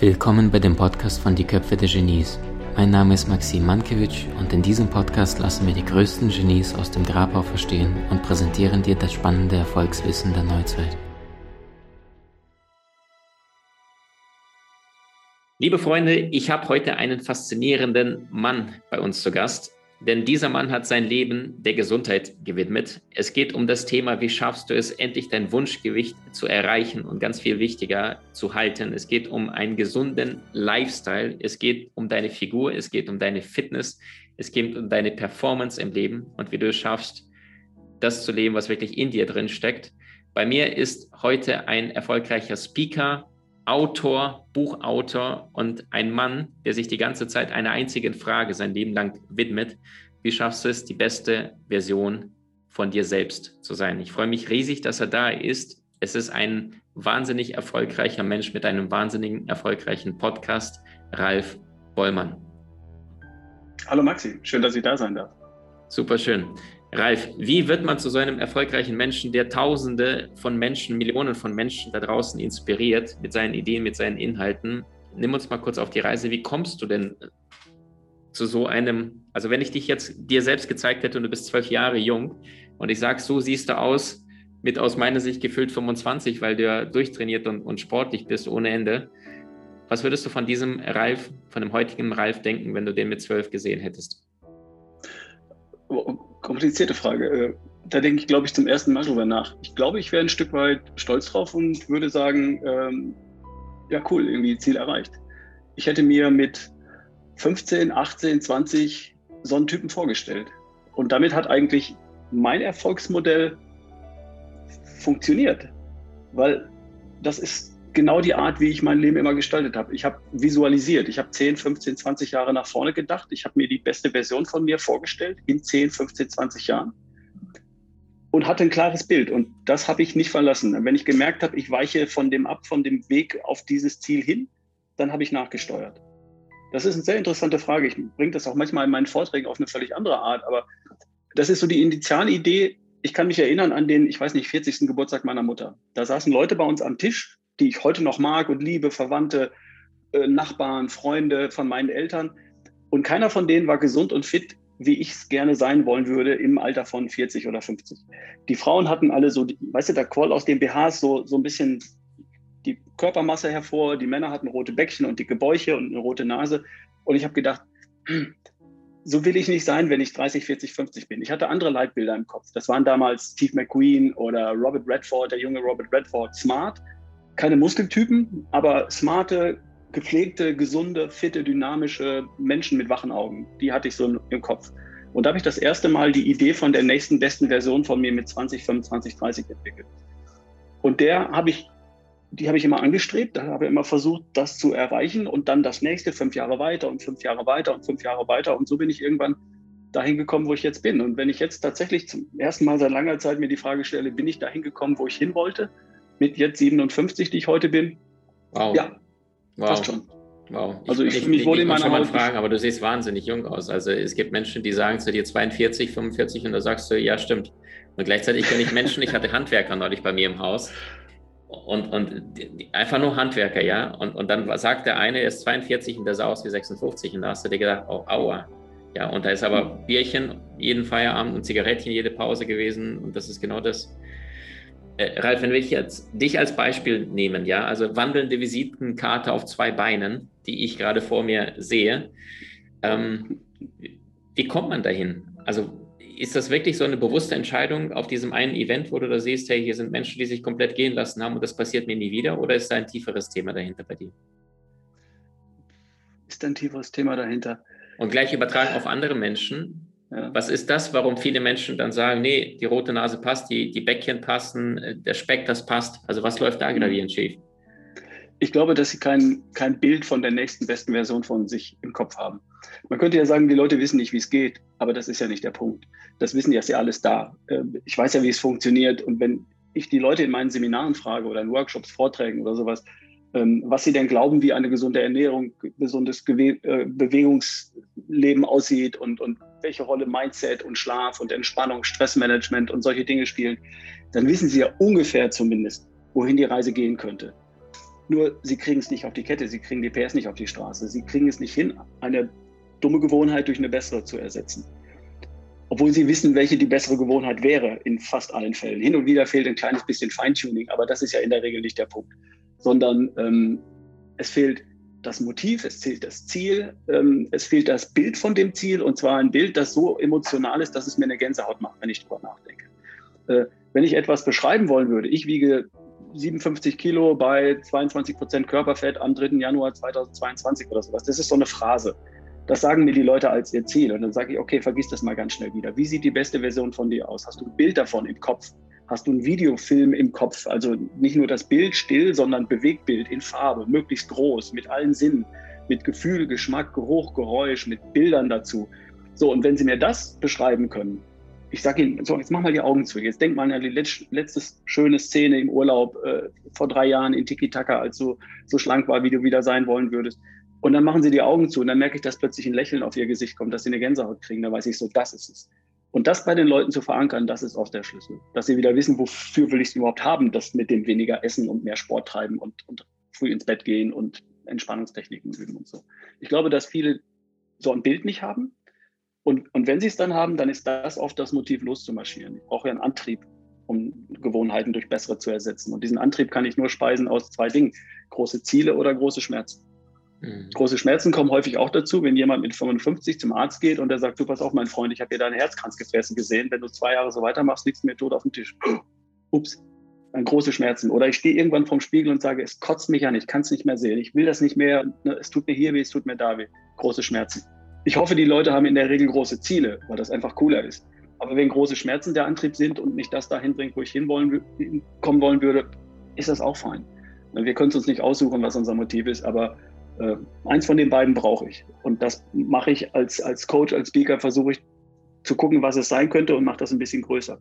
Willkommen bei dem Podcast von Die Köpfe der Genies. Mein Name ist Maxim Mankewitsch und in diesem Podcast lassen wir die größten Genies aus dem Grabau verstehen und präsentieren dir das spannende Erfolgswissen der Neuzeit. Liebe Freunde, ich habe heute einen faszinierenden Mann bei uns zu Gast. Denn dieser Mann hat sein Leben der Gesundheit gewidmet. Es geht um das Thema, wie schaffst du es, endlich dein Wunschgewicht zu erreichen und ganz viel wichtiger zu halten. Es geht um einen gesunden Lifestyle. Es geht um deine Figur. Es geht um deine Fitness. Es geht um deine Performance im Leben und wie du es schaffst, das zu leben, was wirklich in dir drin steckt. Bei mir ist heute ein erfolgreicher Speaker, Autor, Buchautor und ein Mann, der sich die ganze Zeit einer einzigen Frage sein Leben lang widmet. Wie schaffst du es, die beste Version von dir selbst zu sein? Ich freue mich riesig, dass er da ist. Es ist ein wahnsinnig erfolgreicher Mensch mit einem wahnsinnigen erfolgreichen Podcast, Ralf Bollmann. Hallo Maxi, schön, dass ich da sein darf. Super schön. Ralf, wie wird man zu so einem erfolgreichen Menschen, der Tausende von Menschen, Millionen von Menschen da draußen inspiriert mit seinen Ideen, mit seinen Inhalten? Nimm uns mal kurz auf die Reise. Wie kommst du denn zu so einem, also wenn ich dich jetzt dir selbst gezeigt hätte und du bist zwölf Jahre jung und ich sage, so siehst du aus, mit aus meiner Sicht gefüllt 25, weil du ja durchtrainiert und, und sportlich bist ohne Ende. Was würdest du von diesem Ralf, von dem heutigen Ralf denken, wenn du den mit zwölf gesehen hättest? Komplizierte Frage. Äh, da denke ich, glaube ich, zum ersten Mal drüber nach. Ich glaube, ich wäre ein Stück weit stolz drauf und würde sagen, ähm, ja cool, irgendwie Ziel erreicht. Ich hätte mir mit 15, 18, 20 so einen Typen vorgestellt. Und damit hat eigentlich mein Erfolgsmodell funktioniert. Weil das ist genau die Art, wie ich mein Leben immer gestaltet habe. Ich habe visualisiert. Ich habe 10, 15, 20 Jahre nach vorne gedacht. Ich habe mir die beste Version von mir vorgestellt in 10, 15, 20 Jahren und hatte ein klares Bild. Und das habe ich nicht verlassen. Wenn ich gemerkt habe, ich weiche von dem ab, von dem Weg auf dieses Ziel hin, dann habe ich nachgesteuert. Das ist eine sehr interessante Frage. Ich bringe das auch manchmal in meinen Vorträgen auf eine völlig andere Art. Aber das ist so die Initialidee. Ich kann mich erinnern an den, ich weiß nicht, 40. Geburtstag meiner Mutter. Da saßen Leute bei uns am Tisch die ich heute noch mag und liebe, Verwandte, äh, Nachbarn, Freunde von meinen Eltern. Und keiner von denen war gesund und fit, wie ich es gerne sein wollen würde im Alter von 40 oder 50. Die Frauen hatten alle so, weißt du, da quoll aus den BHs so, so ein bisschen die Körpermasse hervor. Die Männer hatten rote Bäckchen und dicke Bäuche und eine rote Nase. Und ich habe gedacht, so will ich nicht sein, wenn ich 30, 40, 50 bin. Ich hatte andere Leitbilder im Kopf. Das waren damals Steve McQueen oder Robert Redford, der junge Robert Redford, smart, keine Muskeltypen, aber smarte, gepflegte, gesunde, fitte, dynamische Menschen mit wachen Augen. Die hatte ich so im Kopf. Und da habe ich das erste Mal die Idee von der nächsten besten Version von mir mit 20, 25, 30 entwickelt. Und der habe ich, die habe ich immer angestrebt, da habe ich immer versucht, das zu erreichen und dann das nächste fünf Jahre weiter und fünf Jahre weiter und fünf Jahre weiter. Und so bin ich irgendwann dahin gekommen, wo ich jetzt bin. Und wenn ich jetzt tatsächlich zum ersten Mal seit langer Zeit mir die Frage stelle, bin ich dahin gekommen, wo ich hin wollte? Mit jetzt 57, die ich heute bin. Wow. Ja, wow. fast schon. Wow. Also ich, ich mich wohl in meiner schon mal fragen, aber du siehst wahnsinnig jung aus. Also es gibt Menschen, die sagen zu dir 42, 45 und da sagst du, ja, stimmt. Und gleichzeitig kenne ich Menschen, ich hatte Handwerker neulich bei mir im Haus und, und einfach nur Handwerker, ja. Und, und dann sagt der eine, er ist 42 und der sah aus wie 56 und da hast du dir gedacht, oh, aua. Ja, und da ist aber Bierchen jeden Feierabend und Zigarettchen jede Pause gewesen und das ist genau das, äh, Ralf, wenn wir jetzt dich als Beispiel nehmen, ja, also wandelnde Visitenkarte auf zwei Beinen, die ich gerade vor mir sehe, ähm, wie kommt man dahin? Also ist das wirklich so eine bewusste Entscheidung auf diesem einen Event, wo du da siehst, hey, hier sind Menschen, die sich komplett gehen lassen haben und das passiert mir nie wieder? Oder ist da ein tieferes Thema dahinter bei dir? Ist ein tieferes Thema dahinter. Und gleich übertragen auf andere Menschen. Ja. Was ist das, warum viele Menschen dann sagen, nee, die rote Nase passt, die, die Bäckchen passen, äh, der Speck, das passt? Also was läuft da gravierend schief? Ich glaube, dass sie kein, kein Bild von der nächsten besten Version von sich im Kopf haben. Man könnte ja sagen, die Leute wissen nicht, wie es geht, aber das ist ja nicht der Punkt. Das wissen ja, ist ja alles da. Ähm, ich weiß ja, wie es funktioniert. Und wenn ich die Leute in meinen Seminaren frage oder in Workshops, Vorträgen oder sowas, ähm, was sie denn glauben, wie eine gesunde Ernährung, gesundes äh, Bewegungsleben aussieht und, und welche Rolle Mindset und Schlaf und Entspannung, Stressmanagement und solche Dinge spielen, dann wissen sie ja ungefähr zumindest, wohin die Reise gehen könnte. Nur sie kriegen es nicht auf die Kette, sie kriegen die PS nicht auf die Straße, sie kriegen es nicht hin, eine dumme Gewohnheit durch eine bessere zu ersetzen. Obwohl sie wissen, welche die bessere Gewohnheit wäre in fast allen Fällen. Hin und wieder fehlt ein kleines bisschen Feintuning, aber das ist ja in der Regel nicht der Punkt. Sondern ähm, es fehlt das Motiv, es fehlt das Ziel, ähm, es fehlt das Bild von dem Ziel und zwar ein Bild, das so emotional ist, dass es mir eine Gänsehaut macht, wenn ich drüber nachdenke. Äh, wenn ich etwas beschreiben wollen würde, ich wiege 57 Kilo bei 22 Prozent Körperfett am 3. Januar 2022 oder sowas. Das ist so eine Phrase. Das sagen mir die Leute als ihr Ziel. Und dann sage ich, okay, vergiss das mal ganz schnell wieder. Wie sieht die beste Version von dir aus? Hast du ein Bild davon im Kopf? Hast du einen Videofilm im Kopf? Also nicht nur das Bild still, sondern Bewegtbild in Farbe, möglichst groß, mit allen Sinnen, mit Gefühl, Geschmack, Geruch, Geräusch, mit Bildern dazu. So, und wenn Sie mir das beschreiben können, ich sage Ihnen, so, jetzt mach mal die Augen zu. Jetzt denk mal an die letzte schöne Szene im Urlaub äh, vor drei Jahren in Tiki Taka, als du so schlank war, wie du wieder sein wollen würdest. Und dann machen sie die Augen zu und dann merke ich, dass plötzlich ein Lächeln auf ihr Gesicht kommt, dass sie eine Gänsehaut kriegen. Da weiß ich so, das ist es. Und das bei den Leuten zu verankern, das ist auch der Schlüssel. Dass sie wieder wissen, wofür will ich es überhaupt haben, das mit dem weniger Essen und mehr Sport treiben und, und früh ins Bett gehen und Entspannungstechniken üben und so. Ich glaube, dass viele so ein Bild nicht haben und, und wenn sie es dann haben, dann ist das oft das Motiv, loszumarschieren. Ich brauche ja einen Antrieb, um Gewohnheiten durch bessere zu ersetzen. Und diesen Antrieb kann ich nur speisen aus zwei Dingen. Große Ziele oder große Schmerzen. Mhm. Große Schmerzen kommen häufig auch dazu, wenn jemand mit 55 zum Arzt geht und der sagt, du pass auf, mein Freund, ich habe hier deine Herzkranzgefäße gesehen. Wenn du zwei Jahre so weitermachst, liegst du mir tot auf dem Tisch. Ups, dann große Schmerzen. Oder ich stehe irgendwann vorm Spiegel und sage, es kotzt mich an, ich kann es nicht mehr sehen, ich will das nicht mehr, ne, es tut mir hier weh, es tut mir da weh. Große Schmerzen. Ich hoffe, die Leute haben in der Regel große Ziele, weil das einfach cooler ist. Aber wenn große Schmerzen der Antrieb sind und mich das dahin bringt, wo ich hinwollen, kommen wollen würde, ist das auch fein. Wir können es uns nicht aussuchen, was unser Motiv ist, aber äh, eins von den beiden brauche ich. Und das mache ich als, als Coach, als Speaker, versuche ich zu gucken, was es sein könnte und mache das ein bisschen größer.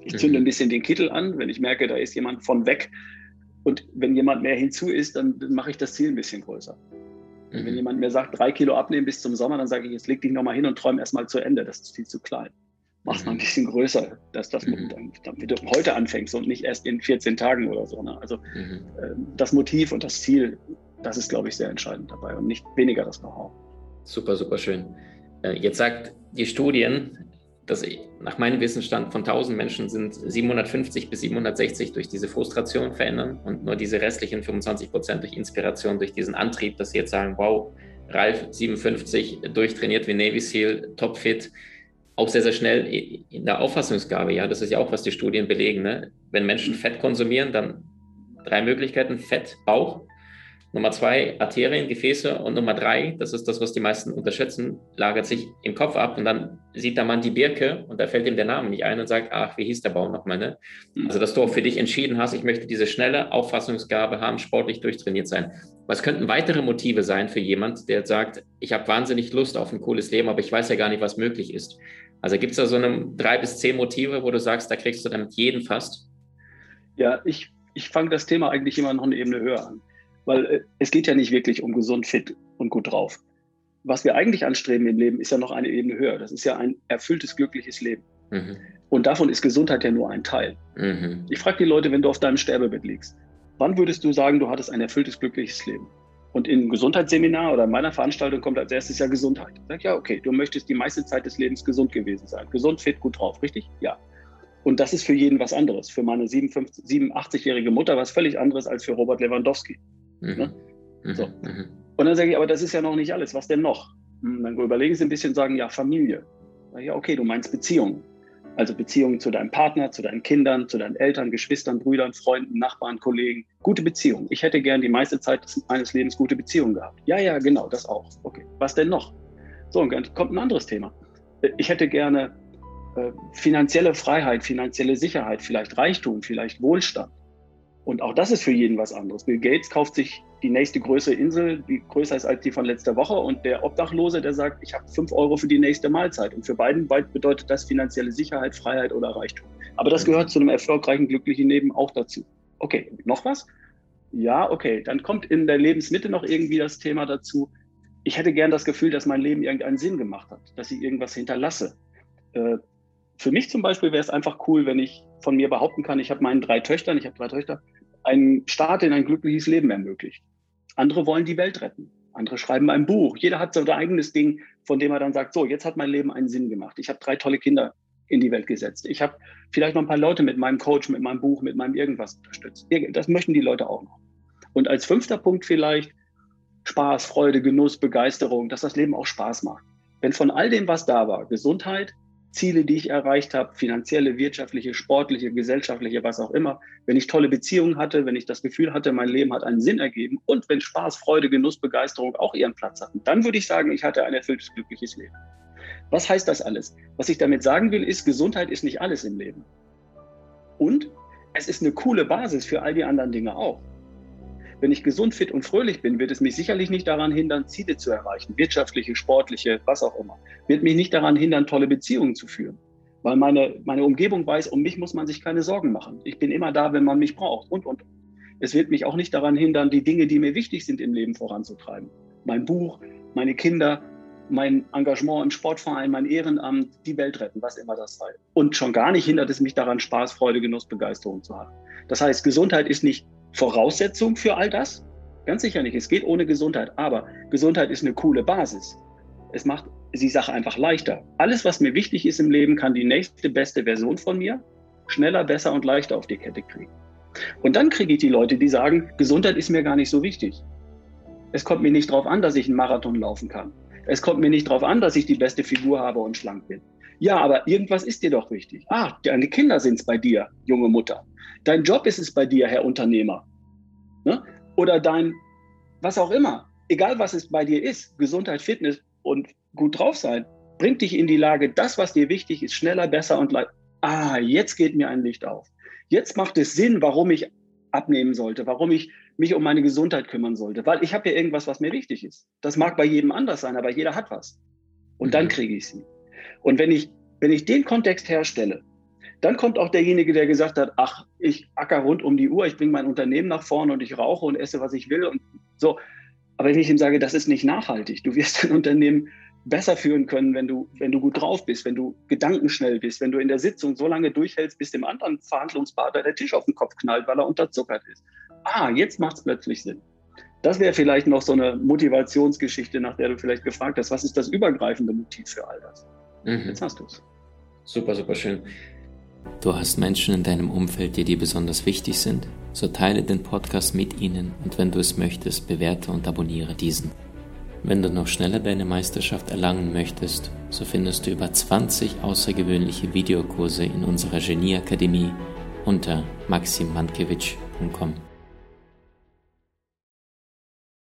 Ich zünde mhm. ein bisschen den Kittel an, wenn ich merke, da ist jemand von weg. Und wenn jemand mehr hinzu ist, dann mache ich das Ziel ein bisschen größer. Mhm. Wenn jemand mir sagt, drei Kilo abnehmen bis zum Sommer, dann sage ich, jetzt leg dich nochmal hin und träume erstmal zu Ende. Das ist viel zu klein. Mach es mhm. mal ein bisschen größer, dass das mhm. dann, damit du heute anfängst und nicht erst in 14 Tagen oder so. Ne? Also mhm. äh, das Motiv und das Ziel, das ist, glaube ich, sehr entscheidend dabei und nicht weniger das Know-how. Super, super schön. Äh, jetzt sagt die Studien, dass nach meinem Wissensstand von 1000 Menschen sind 750 bis 760 durch diese Frustration verändern und nur diese restlichen 25 Prozent durch Inspiration, durch diesen Antrieb, dass sie jetzt sagen, wow, Ralf 57 durchtrainiert wie Navy SEAL, topfit, auch sehr, sehr schnell in der Auffassungsgabe. Ja, das ist ja auch, was die Studien belegen. Ne? Wenn Menschen Fett konsumieren, dann drei Möglichkeiten: Fett, Bauch, Nummer zwei, Arterien, Gefäße. Und Nummer drei, das ist das, was die meisten unterschätzen, lagert sich im Kopf ab und dann sieht der Mann die Birke und da fällt ihm der Name nicht ein und sagt, ach, wie hieß der Baum nochmal? Ne? Mhm. Also, dass du auch für dich entschieden hast, ich möchte diese schnelle Auffassungsgabe haben, sportlich durchtrainiert sein. Was könnten weitere Motive sein für jemand, der sagt, ich habe wahnsinnig Lust auf ein cooles Leben, aber ich weiß ja gar nicht, was möglich ist? Also gibt es da so eine drei bis zehn Motive, wo du sagst, da kriegst du damit jeden fast? Ja, ich, ich fange das Thema eigentlich immer noch eine Ebene höher an. Weil äh, es geht ja nicht wirklich um gesund, fit und gut drauf. Was wir eigentlich anstreben im Leben, ist ja noch eine Ebene höher. Das ist ja ein erfülltes, glückliches Leben. Mhm. Und davon ist Gesundheit ja nur ein Teil. Mhm. Ich frage die Leute, wenn du auf deinem Sterbebett liegst, wann würdest du sagen, du hattest ein erfülltes, glückliches Leben? Und im Gesundheitsseminar oder in meiner Veranstaltung kommt als erstes ja Gesundheit. Ich sage, ja, okay, du möchtest die meiste Zeit des Lebens gesund gewesen sein. Gesund, fit, gut drauf, richtig? Ja. Und das ist für jeden was anderes. Für meine 87-jährige Mutter was völlig anderes als für Robert Lewandowski. Mhm. Ne? Mhm. So. Mhm. Und dann sage ich, aber das ist ja noch nicht alles. Was denn noch? Und hm, dann überlegen Sie ein bisschen, sagen, ja, Familie. Ja, okay, du meinst Beziehungen. Also Beziehungen zu deinem Partner, zu deinen Kindern, zu deinen Eltern, Geschwistern, Brüdern, Freunden, Nachbarn, Kollegen. Gute Beziehungen. Ich hätte gern die meiste Zeit meines Lebens gute Beziehungen gehabt. Ja, ja, genau, das auch. Okay. Was denn noch? So, und dann kommt ein anderes Thema. Ich hätte gerne äh, finanzielle Freiheit, finanzielle Sicherheit, vielleicht Reichtum, vielleicht Wohlstand. Und auch das ist für jeden was anderes. Bill Gates kauft sich die nächste größere Insel, die größer ist als die von letzter Woche. Und der Obdachlose, der sagt, ich habe fünf Euro für die nächste Mahlzeit. Und für beiden bedeutet das finanzielle Sicherheit, Freiheit oder Reichtum. Aber das gehört zu einem erfolgreichen, glücklichen Leben auch dazu. Okay, noch was? Ja, okay. Dann kommt in der Lebensmitte noch irgendwie das Thema dazu. Ich hätte gern das Gefühl, dass mein Leben irgendeinen Sinn gemacht hat, dass ich irgendwas hinterlasse. Äh, für mich zum Beispiel wäre es einfach cool, wenn ich von mir behaupten kann, ich habe meinen drei Töchtern, ich habe drei Töchter, einen Start in ein glückliches Leben ermöglicht. Andere wollen die Welt retten. Andere schreiben ein Buch. Jeder hat sein eigenes Ding, von dem er dann sagt, so, jetzt hat mein Leben einen Sinn gemacht. Ich habe drei tolle Kinder in die Welt gesetzt. Ich habe vielleicht noch ein paar Leute mit meinem Coach, mit meinem Buch, mit meinem irgendwas unterstützt. Das möchten die Leute auch noch. Und als fünfter Punkt vielleicht Spaß, Freude, Genuss, Begeisterung, dass das Leben auch Spaß macht. Wenn von all dem, was da war, Gesundheit, Ziele, die ich erreicht habe, finanzielle, wirtschaftliche, sportliche, gesellschaftliche, was auch immer, wenn ich tolle Beziehungen hatte, wenn ich das Gefühl hatte, mein Leben hat einen Sinn ergeben und wenn Spaß, Freude, Genuss, Begeisterung auch ihren Platz hatten, dann würde ich sagen, ich hatte ein erfülltes, glückliches Leben. Was heißt das alles? Was ich damit sagen will, ist, Gesundheit ist nicht alles im Leben. Und es ist eine coole Basis für all die anderen Dinge auch. Wenn ich gesund, fit und fröhlich bin, wird es mich sicherlich nicht daran hindern, Ziele zu erreichen, wirtschaftliche, sportliche, was auch immer. Wird mich nicht daran hindern, tolle Beziehungen zu führen. Weil meine, meine Umgebung weiß, um mich muss man sich keine Sorgen machen. Ich bin immer da, wenn man mich braucht und, und. Es wird mich auch nicht daran hindern, die Dinge, die mir wichtig sind im Leben voranzutreiben. Mein Buch, meine Kinder, mein Engagement im Sportverein, mein Ehrenamt, die Welt retten, was immer das sei. Und schon gar nicht hindert es mich daran, Spaß, Freude, Genuss, Begeisterung zu haben. Das heißt, Gesundheit ist nicht Voraussetzung für all das? Ganz sicher nicht. Es geht ohne Gesundheit. Aber Gesundheit ist eine coole Basis. Es macht die Sache einfach leichter. Alles, was mir wichtig ist im Leben, kann die nächste beste Version von mir schneller, besser und leichter auf die Kette kriegen. Und dann kriege ich die Leute, die sagen, Gesundheit ist mir gar nicht so wichtig. Es kommt mir nicht darauf an, dass ich einen Marathon laufen kann. Es kommt mir nicht darauf an, dass ich die beste Figur habe und schlank bin. Ja, aber irgendwas ist dir doch wichtig. Ah, deine Kinder sind es bei dir, junge Mutter. Dein Job ist es bei dir, Herr Unternehmer. Ne? Oder dein, was auch immer. Egal, was es bei dir ist, Gesundheit, Fitness und gut drauf sein, bringt dich in die Lage, das, was dir wichtig ist, schneller, besser und leicht. Ah, jetzt geht mir ein Licht auf. Jetzt macht es Sinn, warum ich abnehmen sollte, warum ich mich um meine Gesundheit kümmern sollte, weil ich habe ja irgendwas, was mir wichtig ist. Das mag bei jedem anders sein, aber jeder hat was. Und dann mhm. kriege ich sie. Und wenn ich, wenn ich den Kontext herstelle, dann kommt auch derjenige, der gesagt hat, ach, ich acker rund um die Uhr, ich bringe mein Unternehmen nach vorne und ich rauche und esse, was ich will und so. Aber wenn ich ihm sage, das ist nicht nachhaltig, du wirst dein Unternehmen besser führen können, wenn du, wenn du gut drauf bist, wenn du gedankenschnell bist, wenn du in der Sitzung so lange durchhältst, bis dem anderen Verhandlungspartner der Tisch auf den Kopf knallt, weil er unterzuckert ist. Ah, jetzt macht es plötzlich Sinn. Das wäre vielleicht noch so eine Motivationsgeschichte, nach der du vielleicht gefragt hast. Was ist das übergreifende Motiv für all das? Mhm. Jetzt hast du es. Super, super schön. Du hast Menschen in deinem Umfeld, die dir besonders wichtig sind? So teile den Podcast mit ihnen und wenn du es möchtest, bewerte und abonniere diesen. Wenn du noch schneller deine Meisterschaft erlangen möchtest, so findest du über 20 außergewöhnliche Videokurse in unserer Genieakademie unter maximmankiewicz.com.